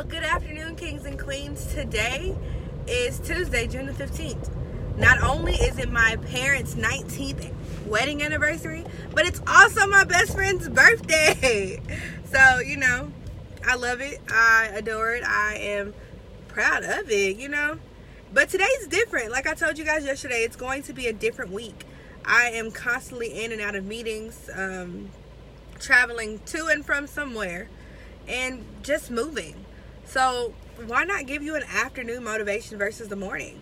Well, good afternoon, kings and queens. Today is Tuesday, June the 15th. Not only is it my parents' 19th wedding anniversary, but it's also my best friend's birthday. So, you know, I love it. I adore it. I am proud of it, you know. But today's different. Like I told you guys yesterday, it's going to be a different week. I am constantly in and out of meetings, um, traveling to and from somewhere, and just moving. So, why not give you an afternoon motivation versus the morning?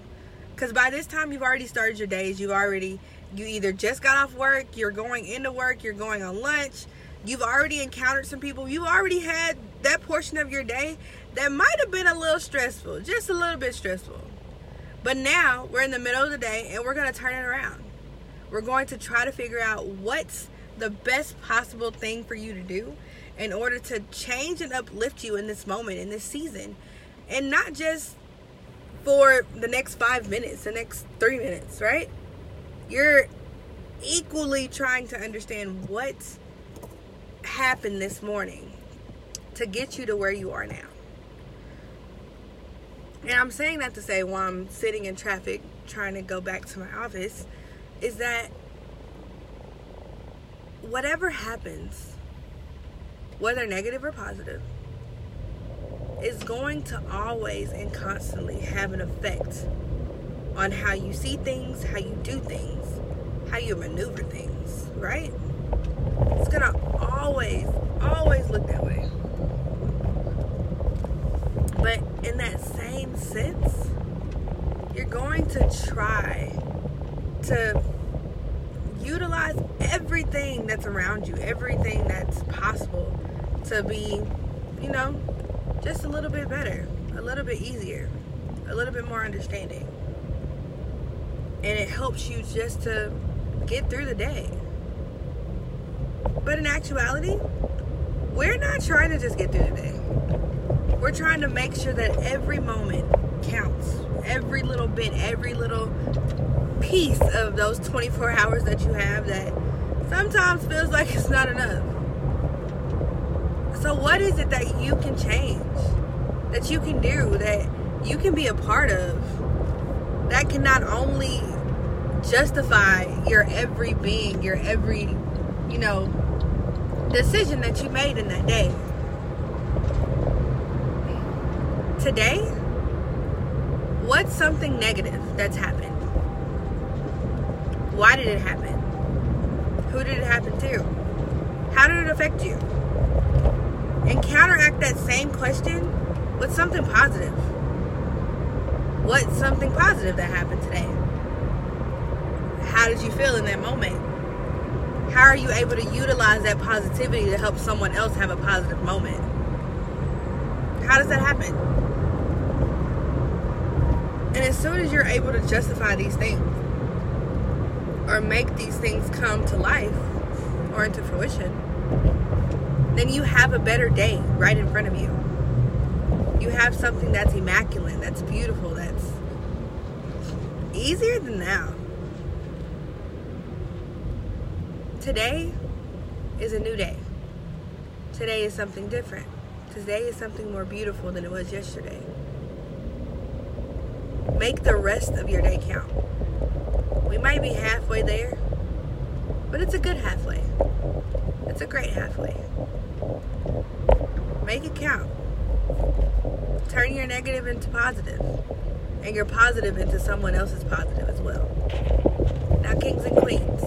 Because by this time, you've already started your days. You've already, you either just got off work, you're going into work, you're going on lunch, you've already encountered some people, you already had that portion of your day that might have been a little stressful, just a little bit stressful. But now we're in the middle of the day and we're going to turn it around. We're going to try to figure out what's the best possible thing for you to do in order to change and uplift you in this moment, in this season. And not just for the next five minutes, the next three minutes, right? You're equally trying to understand what happened this morning to get you to where you are now. And I'm saying that to say while I'm sitting in traffic trying to go back to my office is that whatever happens, whether negative or positive, is going to always and constantly have an effect on how you see things, how you do things, how you maneuver things, right? It's gonna always, always look that way. But in that same sense, you're going to try to utilize everything that's around you, everything that's possible to be, you know, just a little bit better, a little bit easier, a little bit more understanding. And it helps you just to get through the day. But in actuality, we're not trying to just get through the day. We're trying to make sure that every moment counts. Every little bit, every little piece of those 24 hours that you have that sometimes feels like it's not enough. So, what is it that you can change, that you can do, that you can be a part of, that can not only justify your every being, your every, you know, decision that you made in that day? Today, what's something negative that's happened? Why did it happen? Who did it happen to? How did it affect you? And counteract that same question with something positive. What's something positive that happened today? How did you feel in that moment? How are you able to utilize that positivity to help someone else have a positive moment? How does that happen? And as soon as you're able to justify these things or make these things come to life or into fruition, then you have a better day right in front of you. You have something that's immaculate, that's beautiful, that's easier than now. Today is a new day. Today is something different. Today is something more beautiful than it was yesterday. Make the rest of your day count. We might be halfway there, but it's a good halfway. It's a great halfway. Make it count. Turn your negative into positive, and your positive into someone else's positive as well. Now, kings and queens,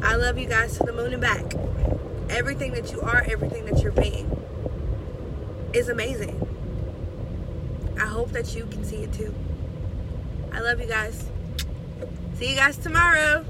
I love you guys to the moon and back. Everything that you are, everything that you're being is amazing. I hope that you can see it too. I love you guys. See you guys tomorrow.